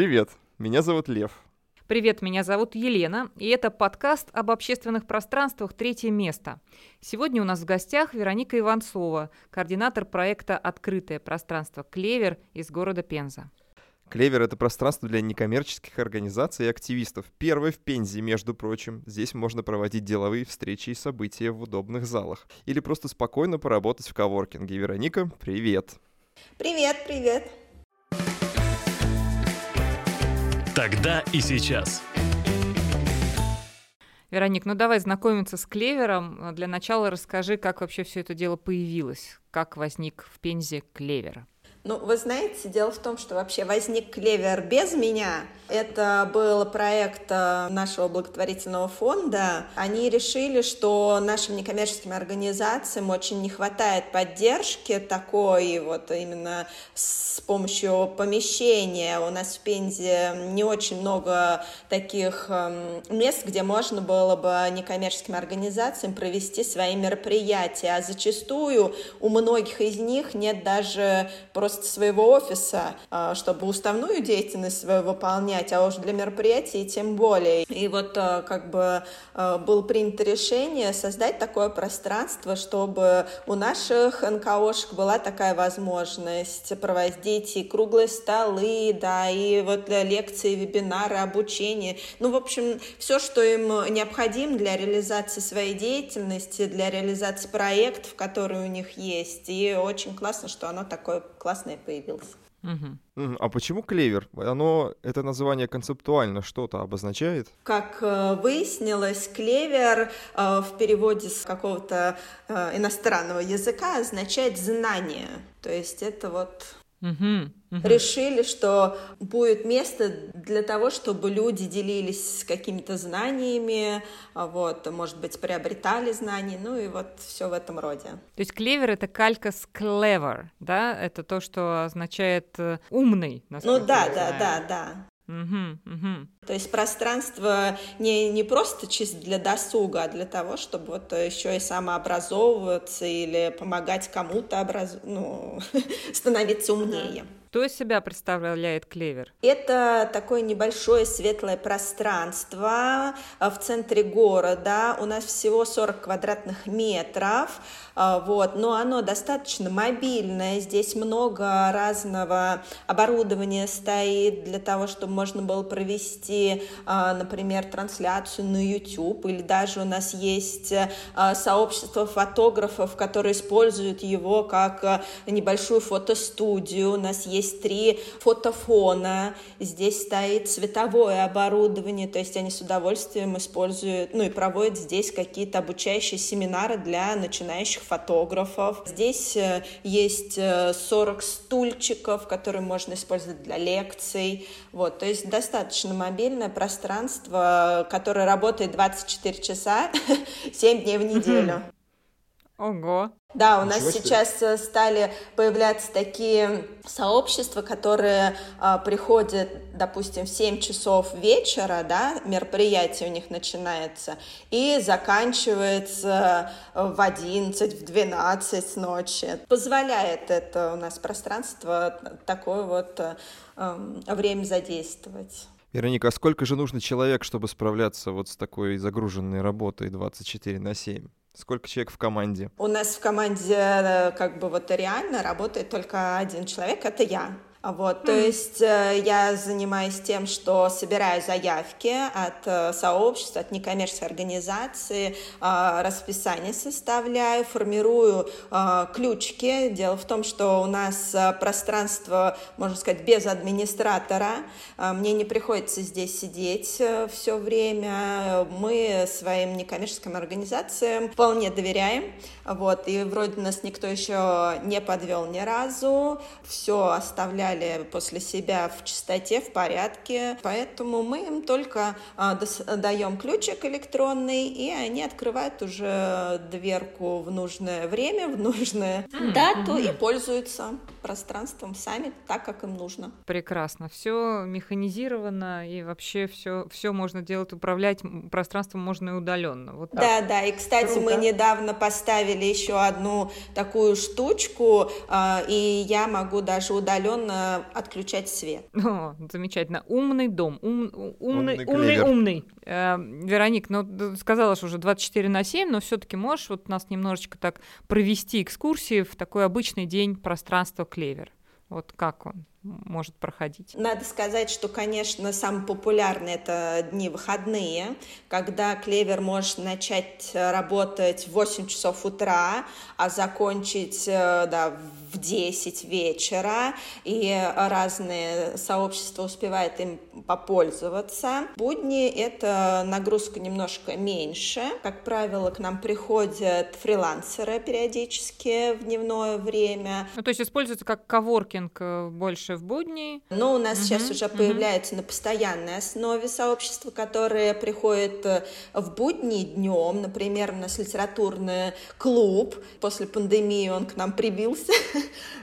Привет, меня зовут Лев. Привет, меня зовут Елена, и это подкаст об общественных пространствах «Третье место». Сегодня у нас в гостях Вероника Иванцова, координатор проекта «Открытое пространство Клевер» из города Пенза. Клевер — это пространство для некоммерческих организаций и активистов. Первое в Пензе, между прочим. Здесь можно проводить деловые встречи и события в удобных залах. Или просто спокойно поработать в коворкинге. Вероника, привет! Привет, привет! Тогда и сейчас. Вероник, ну давай знакомиться с Клевером. Для начала расскажи, как вообще все это дело появилось, как возник в Пензе Клевер. Ну, вы знаете, дело в том, что вообще возник клевер без меня. Это был проект э, нашего благотворительного фонда. Они решили, что нашим некоммерческим организациям очень не хватает поддержки такой вот именно с помощью помещения. У нас в Пензе не очень много таких эм, мест, где можно было бы некоммерческим организациям провести свои мероприятия. А зачастую у многих из них нет даже просто просто своего офиса, а, чтобы уставную деятельность свою выполнять, а уж для мероприятий тем более. И вот а, как бы а, было принято решение создать такое пространство, чтобы у наших НКОшек была такая возможность проводить и круглые столы, да, и вот лекции, вебинары, обучение. Ну, в общем, все, что им необходимо для реализации своей деятельности, для реализации проектов, которые у них есть. И очень классно, что оно такое классное классное появилось. Угу. А почему клевер? Оно, это название концептуально что-то обозначает? Как э, выяснилось, клевер э, в переводе с какого-то э, иностранного языка означает знание. То есть это вот угу угу. решили, что будет место для того, чтобы люди делились какими-то знаниями, а вот, может быть, приобретали знания, ну и вот все в этом роде. То есть клевер — это калька с clever, да? Это то, что означает э, умный, Ну да, да, да, да. Угу, угу. То есть пространство не, не просто чисто для досуга, а для того, чтобы вот еще и самообразовываться или помогать кому-то образ... ну, становиться умнее. Что из себя представляет клевер? Это такое небольшое светлое пространство а, в центре города. У нас всего 40 квадратных метров, вот, но оно достаточно мобильное. Здесь много разного оборудования стоит для того, чтобы можно было провести, а, например, трансляцию на YouTube, или даже у нас есть сообщество фотографов, которые используют его как небольшую фотостудию. У нас есть три фотофона, здесь стоит световое оборудование, то есть они с удовольствием используют, ну и проводят здесь какие-то обучающие семинары для начинающих фотографов. Здесь э, есть 40 э, стульчиков, которые можно использовать для лекций. Вот, то есть достаточно мобильное пространство, которое работает 24 часа, 7 дней в неделю. Ого. Да, у нас сейчас э, стали появляться такие сообщества, которые а, приходят, допустим, в 7 часов вечера, да, мероприятие у них начинается, и заканчивается в 11, в 12 ночи. Позволяет это у нас пространство такое вот э, время задействовать. Вероника, а сколько же нужно человек, чтобы справляться вот с такой загруженной работой 24 на 7? Сколько человек в команде? У нас в команде э, как бы вот реально работает только один человек, это я. Вот, то есть э, я занимаюсь тем, что собираю заявки от э, сообществ, от некоммерческой организации, э, расписание составляю, формирую ключики. Дело в том, что у нас пространство, можно сказать, без администратора. Мне не приходится здесь сидеть все время. Мы своим некоммерческим организациям вполне доверяем. Вот, и вроде нас никто еще не подвел ни разу. Все оставляю оставляли после себя в чистоте, в порядке. Поэтому мы им только а, даем ключик электронный, и они открывают уже дверку в нужное время, в нужную дату и пользуются пространством сами так, как им нужно. Прекрасно. Все механизировано, и вообще все, все можно делать, управлять пространством можно и удаленно. Вот так. Да, да. И, кстати, Круто. мы недавно поставили еще одну такую штучку, а, и я могу даже удаленно нужно отключать свет. О, замечательно. Умный дом. Ум, умный, Умный умный, умный. Э, Вероник, ну, сказала, что уже 24 на 7, но все-таки можешь вот нас немножечко так провести экскурсии в такой обычный день пространства Клевер? Вот как он может проходить? Надо сказать, что, конечно, самый популярный это дни выходные, когда клевер может начать работать в 8 часов утра, а закончить э, да, в 10 вечера, и разные сообщества успевают им попользоваться. Будни это нагрузка немножко меньше. Как правило, к нам приходят фрилансеры периодически в дневное время. Ну, то есть используется как коворкинг э, больше в будни. Но у нас Мгм, сейчас уже мгм. появляются на постоянной основе сообщества, которые приходят э, в будни днем. Например, у нас литературный клуб. После пандемии он к нам прибился.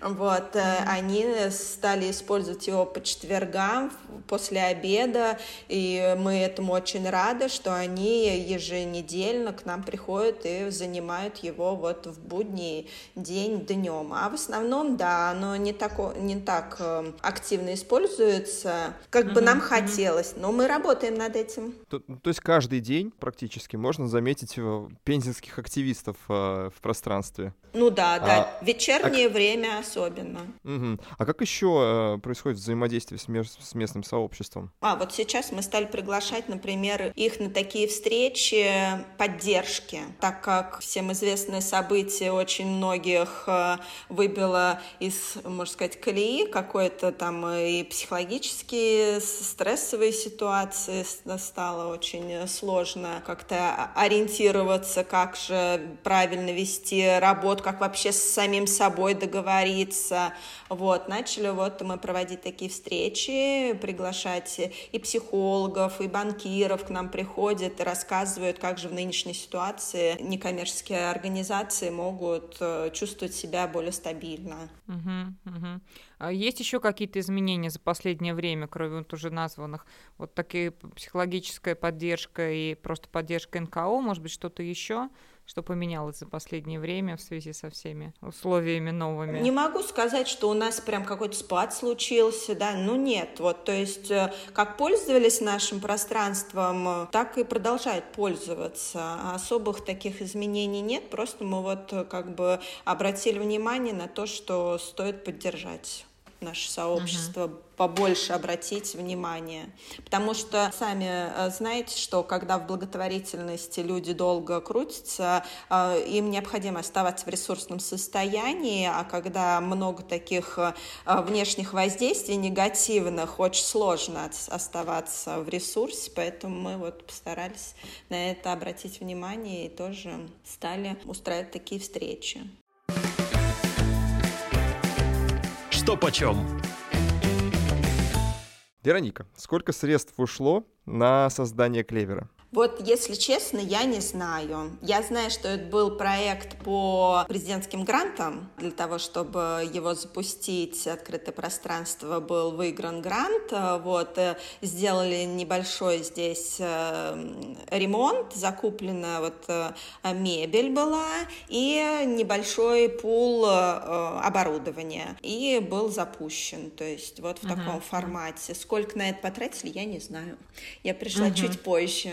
Вот, э, они стали использовать его по четвергам после обеда, и мы этому очень рады, что они еженедельно к нам приходят и занимают его вот в будний день днем. А в основном, да, оно не, тако, не так э, активно используется, как бы нам хотелось, но мы работаем над этим. То, то есть каждый день практически можно заметить э, пензенских активистов э, в пространстве. Ну да, да, А- вечернее время особенно. Мгм. А как еще э, происходит взаимодействие с, мес- с местным сообществом? А, вот сейчас мы стали приглашать, например, их на такие встречи поддержки, так как всем известное событие очень многих э, выбило из, можно сказать, колеи какой-то там и психологические стрессовые ситуации стало очень сложно как-то ориентироваться, как же правильно вести работу, как вообще с самим собой договориться. Вот, начали вот мы проводить такие встречи, приглашать и психологов, и банкиров к нам приходят и рассказывают, как же в нынешней ситуации некоммерческие организации могут э, чувствовать себя более стабильно. Мгм, мгм. А есть еще какие-то изменения за последнее время, кроме вот уже названных? Вот такие психологическая поддержка и просто поддержка НКО, может быть, что-то еще, что поменялось за последнее время в связи со всеми условиями новыми? Не могу сказать, что у нас прям какой-то спад случился, да, ну нет, вот, то есть э, как пользовались нашим пространством, э, так и продолжают пользоваться. Особых таких изменений нет, просто мы вот э, как бы обратили внимание на то, что стоит поддержать наше сообщество, побольше обратить внимание. Потому что сами э, знаете, что когда в благотворительности люди долго крутятся, э, им необходимо оставаться в ресурсном состоянии, а когда много таких э, внешних воздействий негативных, очень сложно оставаться в ресурсе, поэтому мы вот постарались на это обратить внимание и тоже стали устраивать такие встречи. Что почем? Вероника, сколько средств ушло на создание клевера? Вот, если честно, я не знаю. Я знаю, что это был проект по президентским грантам. Для того, чтобы его запустить, открытое пространство, был выигран грант. Вот, э, сделали небольшой здесь э, ремонт, закуплена вот э, мебель была и небольшой пул оборудования. И был запущен, то есть вот в таком формате. Сколько на это потратили, я не знаю. Я пришла чуть позже.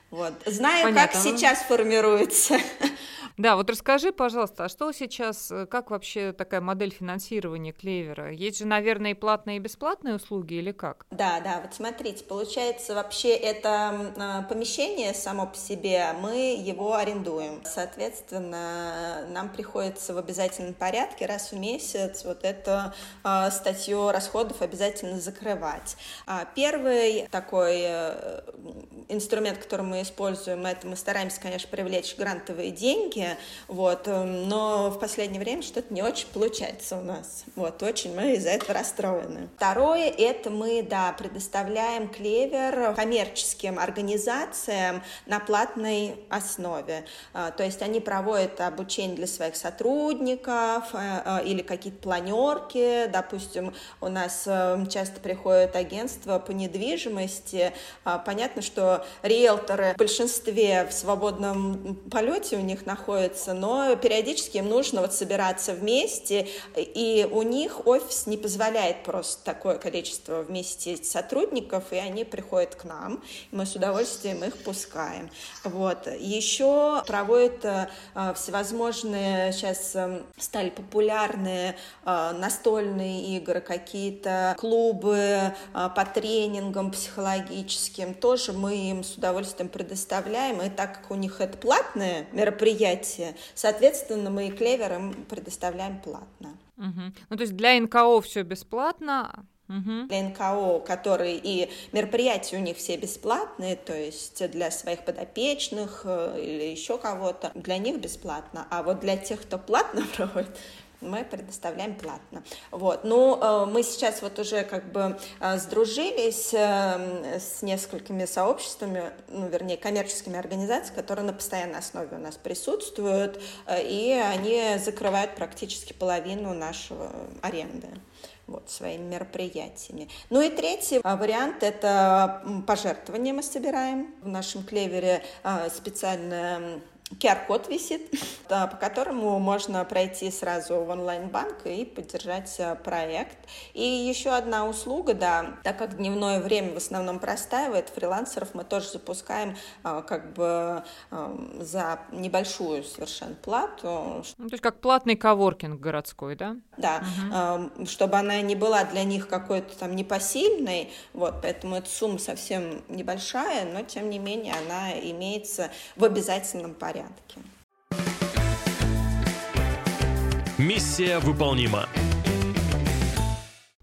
Вот. Знаю, Понятно. как сейчас формируется. Да, вот расскажи, пожалуйста, а что сейчас, э, как вообще такая модель финансирования Клевера? Есть же, наверное, и платные, и бесплатные услуги или как? Да, да, вот смотрите, получается, вообще это э, помещение само по себе, мы его арендуем. Соответственно, нам приходится в обязательном порядке раз в месяц вот эту э, статью расходов обязательно закрывать. А Первый такой э, инструмент, который мы используем, это мы стараемся, конечно, привлечь грантовые деньги, вот, э, но в последнее время что-то не очень получается у нас. Вот, очень мы из-за этого расстроены. Второе, это мы, да, предоставляем клевер коммерческим организациям на платной основе. А, То есть они проводят обучение для своих сотрудников э, э, или какие-то планерки. Допустим, у нас э, часто приходят агентства по недвижимости. А, Понятно, что риэлторы в большинстве в свободном полете у них находятся, но периодически им нужно вот собираться вместе, и у них офис не позволяет просто такое количество вместе сотрудников, и они приходят к нам, и мы с удовольствием их пускаем. Вот. Еще проводят э, всевозможные, сейчас э, стали популярные э, настольные игры, какие-то клубы по тренингам психологическим, тоже мы им с удовольствием предоставляем, и так как у них это платное мероприятие, соответственно, мы и клевер им предоставляем платно. Угу. Ну, то есть для НКО все бесплатно, Угу. Для НКО, которые и мероприятия у них все бесплатные, то есть для своих подопечных э, или еще кого-то, для них бесплатно. А вот для тех, кто платно проводит, мы предоставляем платно. Вот. Ну, э, мы сейчас вот уже как бы э, сдружились с несколькими сообществами, ну, вернее, коммерческими организациями, которые на постоянной основе у нас присутствуют, и они закрывают практически половину нашего аренды вот, своими мероприятиями. Ну и третий вариант – это пожертвования мы собираем. В нашем клевере специальная QR-код висит, по которому можно пройти сразу в онлайн-банк и поддержать э, проект. И еще одна услуга, да, так как дневное время в основном простаивает, фрилансеров мы тоже запускаем э, как бы эм, за небольшую совершенно плату. Ну, то есть как платный коворкинг городской, да? Да, угу. чтобы она не была для них какой-то там непосильной, вот, поэтому эта сумма совсем небольшая, но тем не менее она имеется в обязательном порядке порядке. Миссия выполнима.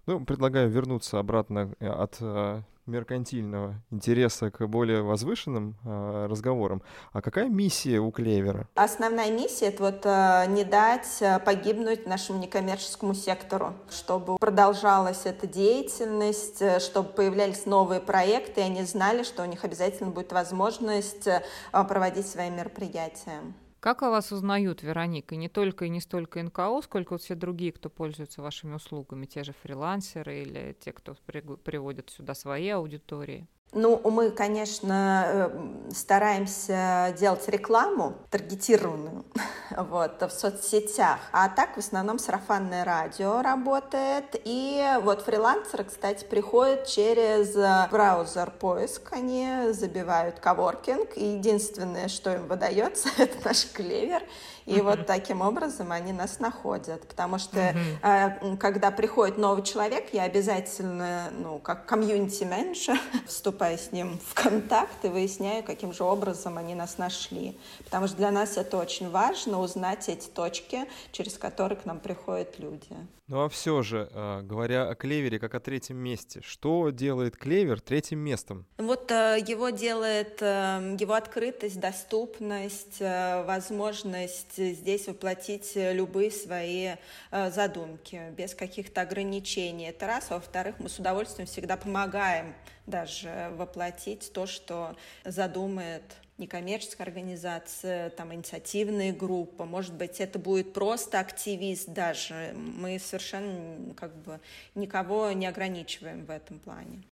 Ну, предлагаю вернуться обратно э, от э, меркантильного интереса к более возвышенным э, разговорам. А какая миссия у Клевера? Основная миссия — это вот э, не дать э, погибнуть нашему некоммерческому сектору, чтобы продолжалась эта деятельность, э, чтобы появлялись новые проекты, и они знали, что у них обязательно будет возможность э, проводить свои мероприятия. Как о вас узнают, Вероника? Не только и не столько НКО, сколько вот все другие, кто пользуется вашими услугами, те же фрилансеры или те, кто приводят сюда свои аудитории? Ну, мы, конечно, э, стараемся делать рекламу таргетированную вот, в соцсетях, а так в основном сарафанное радио работает. И вот фрилансеры, кстати, приходят через браузер поиск, они забивают коворкинг, и единственное, что им выдается, это наш клевер, и uh-huh. вот таким образом они нас находят. Потому что uh-huh. э, когда приходит новый человек, я обязательно, ну, как комьюнити-менеджер, вступаю с ним в контакт и выясняю, каким же образом они нас нашли. Потому что для нас это очень важно, узнать эти точки, через которые к нам приходят люди. Ну а все же, э, говоря о клевере как о третьем месте, что делает клевер третьим местом? Вот э, его делает э, его открытость, доступность, возможность здесь воплотить любые свои задумки без каких-то ограничений. Это раз. А во-вторых, мы с удовольствием всегда помогаем даже воплотить то, что задумает некоммерческая организация, там, инициативная группа, может быть, это будет просто активист даже. Мы совершенно как бы никого не ограничиваем в этом плане.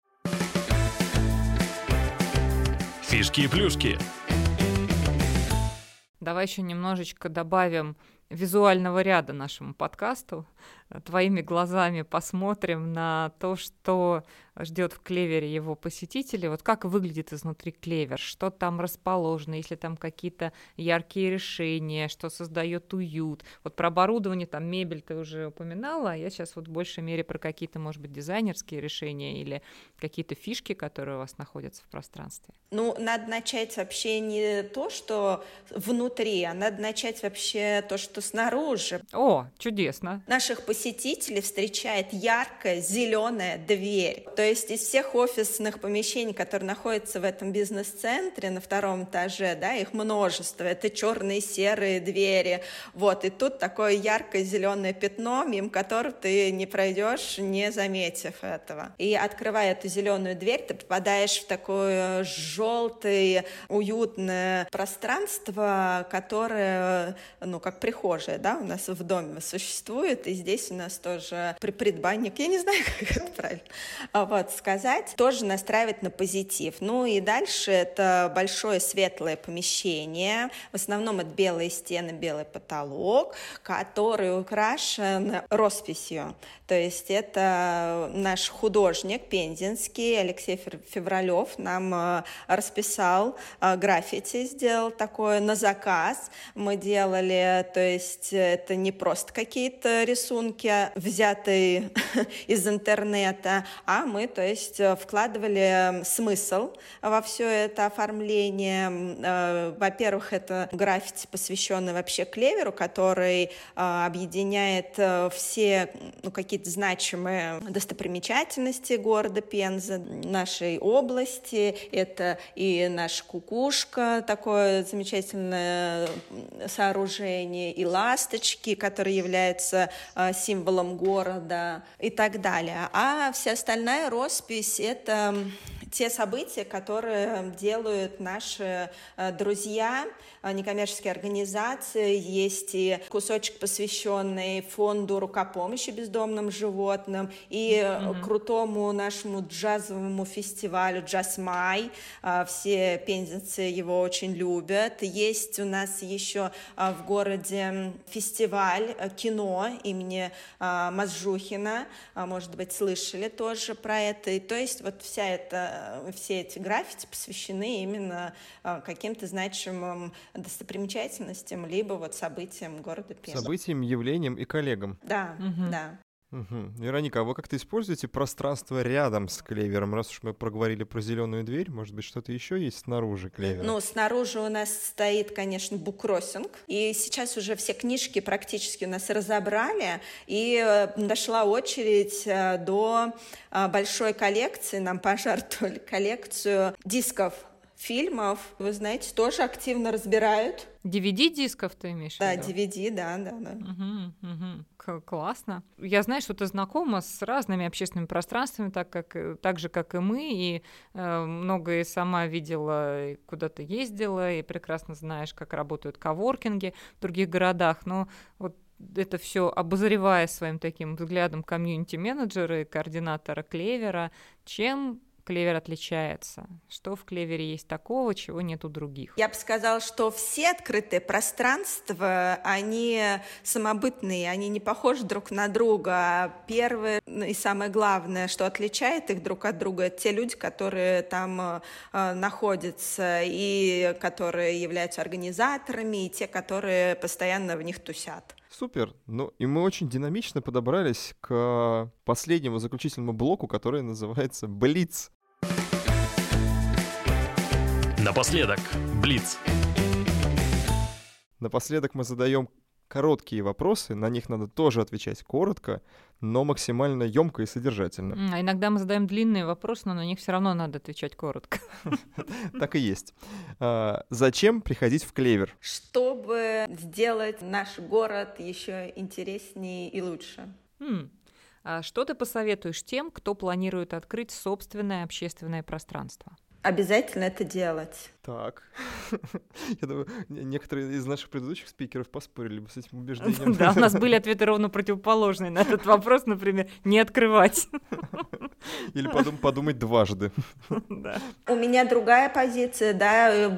Фишки и плюшки. Давай еще немножечко добавим визуального ряда нашему подкасту. Твоими глазами посмотрим на то, что ждет в клевере его посетителей. Вот как выглядит изнутри клевер, что там расположено, если там какие-то яркие решения, что создает уют. Вот про оборудование, там мебель ты уже упоминала, а я сейчас вот в большей мере про какие-то, может быть, дизайнерские решения или какие-то фишки, которые у вас находятся в пространстве. Ну, надо начать вообще не то, что внутри, а надо начать вообще то, что снаружи. О, чудесно. Наших посетителей встречает яркая зеленая дверь. То есть из всех офисных помещений, которые находятся в этом бизнес-центре на втором этаже, да, их множество, это черные серые двери, вот, и тут такое яркое зеленое пятно, мимо которого ты не пройдешь, не заметив этого. И открывая эту зеленую дверь, ты попадаешь в такое желтое, уютное пространство, которое, ну, как прихожая, да, у нас в доме существует, и здесь Есть у нас тоже предбанник, я не знаю, как это правильно а вот, сказать, тоже настраивает на позитив. Ну и дальше это большое светлое помещение, в основном это белые стены, белый потолок, который украшен росписью. То есть это наш художник пензенский Алексей Февралев нам э, расписал э, граффити, сделал такое на заказ. Мы делали, то есть это не просто какие-то рисунки, взятые из интернета, а мы, то есть, вкладывали смысл во все это оформление. Э, во-первых, это граффити, посвященный вообще клеверу, который объединяет все ну, какие какие-то значимые достопримечательности города Пенза, нашей области. Это и наша кукушка, такое замечательное сооружение, и ласточки, которые являются символом города и так далее. А вся остальная роспись — это те события, которые делают наши э, друзья, э, некоммерческие организации. Есть и кусочек, посвященный фонду рукопомощи бездомным животным, и mm-hmm. крутому нашему джазовому фестивалю «Джаз Май». Все пензенцы его очень любят. Есть у нас еще в городе фестиваль кино имени Мазжухина. Может быть, слышали тоже про это. И то есть вот вся эта все эти граффити посвящены именно э, каким-то значимым достопримечательностям, либо вот событиям города Пенза. Событиям, явлениям и коллегам. Да, угу. да. Угу. Вероника, а вы как-то используете пространство рядом с клевером? Раз уж мы проговорили про зеленую дверь, может быть, что-то еще есть снаружи клевера? Ну, снаружи у нас стоит, конечно, буккроссинг. И сейчас уже все книжки практически у нас разобрали. И э, дошла очередь э, до э, большой коллекции. Нам пожертвовали коллекцию дисков фильмов, вы знаете, тоже активно разбирают. DVD-дисков ты имеешь да, в виду? DVD, да, да, да. Угу, угу. Классно. Я знаю, что ты знакома с разными общественными пространствами, так, как, э, так же, как и мы, и э, многое сама видела, куда то ездила, и прекрасно знаешь, как работают коворкинги в других городах, но вот это все обозревая своим таким взглядом комьюнити-менеджера и координатора Клевера, чем клевер отличается? Что в клевере есть такого, чего нет у других? Я бы сказала, что все открытые пространства, они самобытные, они не похожи друг на друга. Первое ну, и самое главное, что отличает их друг от друга, это те люди, которые там э, находятся и которые являются организаторами, и те, которые постоянно в них тусят. Супер. Ну и мы очень динамично подобрались к последнему заключительному блоку, который называется «Блиц». Напоследок, Блиц. Напоследок мы задаем короткие вопросы, на них надо тоже отвечать коротко, но максимально емко и содержательно. А иногда мы задаем длинные вопросы, но на них все равно надо отвечать коротко. Так и есть. А, зачем приходить в Клевер? Чтобы сделать наш город еще интереснее и лучше. А что ты посоветуешь тем, кто планирует открыть собственное общественное пространство? Обязательно это делать. Так. Я думаю, некоторые из наших предыдущих спикеров поспорили бы с этим убеждением. Да, у нас были ответы ровно противоположные на этот вопрос, например, не открывать. Или подум подумать дважды. Да. У меня другая позиция, да, э,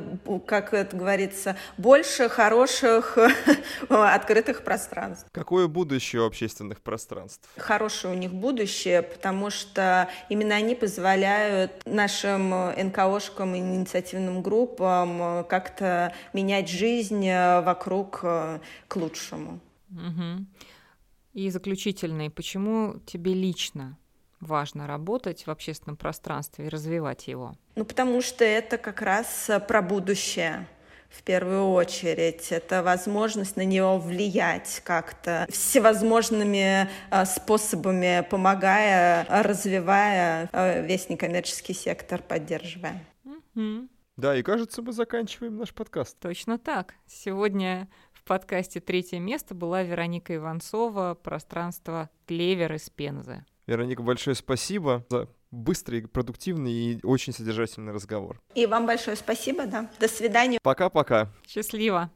как это говорится, больше хороших открытых пространств. Какое будущее у общественных пространств? Хорошее у них будущее, потому что именно они позволяют нашим НКОшкам и инициативным группам группам э, как-то менять жизнь э, вокруг э, к лучшему. Угу. И заключительный, почему тебе лично важно работать в общественном пространстве и развивать его? Ну, потому что это как раз про будущее в первую очередь. Это возможность на него влиять как-то всевозможными способами, помогая, развивая весь некоммерческий сектор, поддерживая. Mm-hmm. Да, и кажется, мы заканчиваем наш подкаст. Точно так. Сегодня в подкасте «Третье место» была Вероника Иванцова, пространство «Клевер» из Пензы. Вероника, большое спасибо за быстрый, продуктивный и очень содержательный разговор. И вам большое спасибо, да. До свидания. Пока-пока. Счастливо.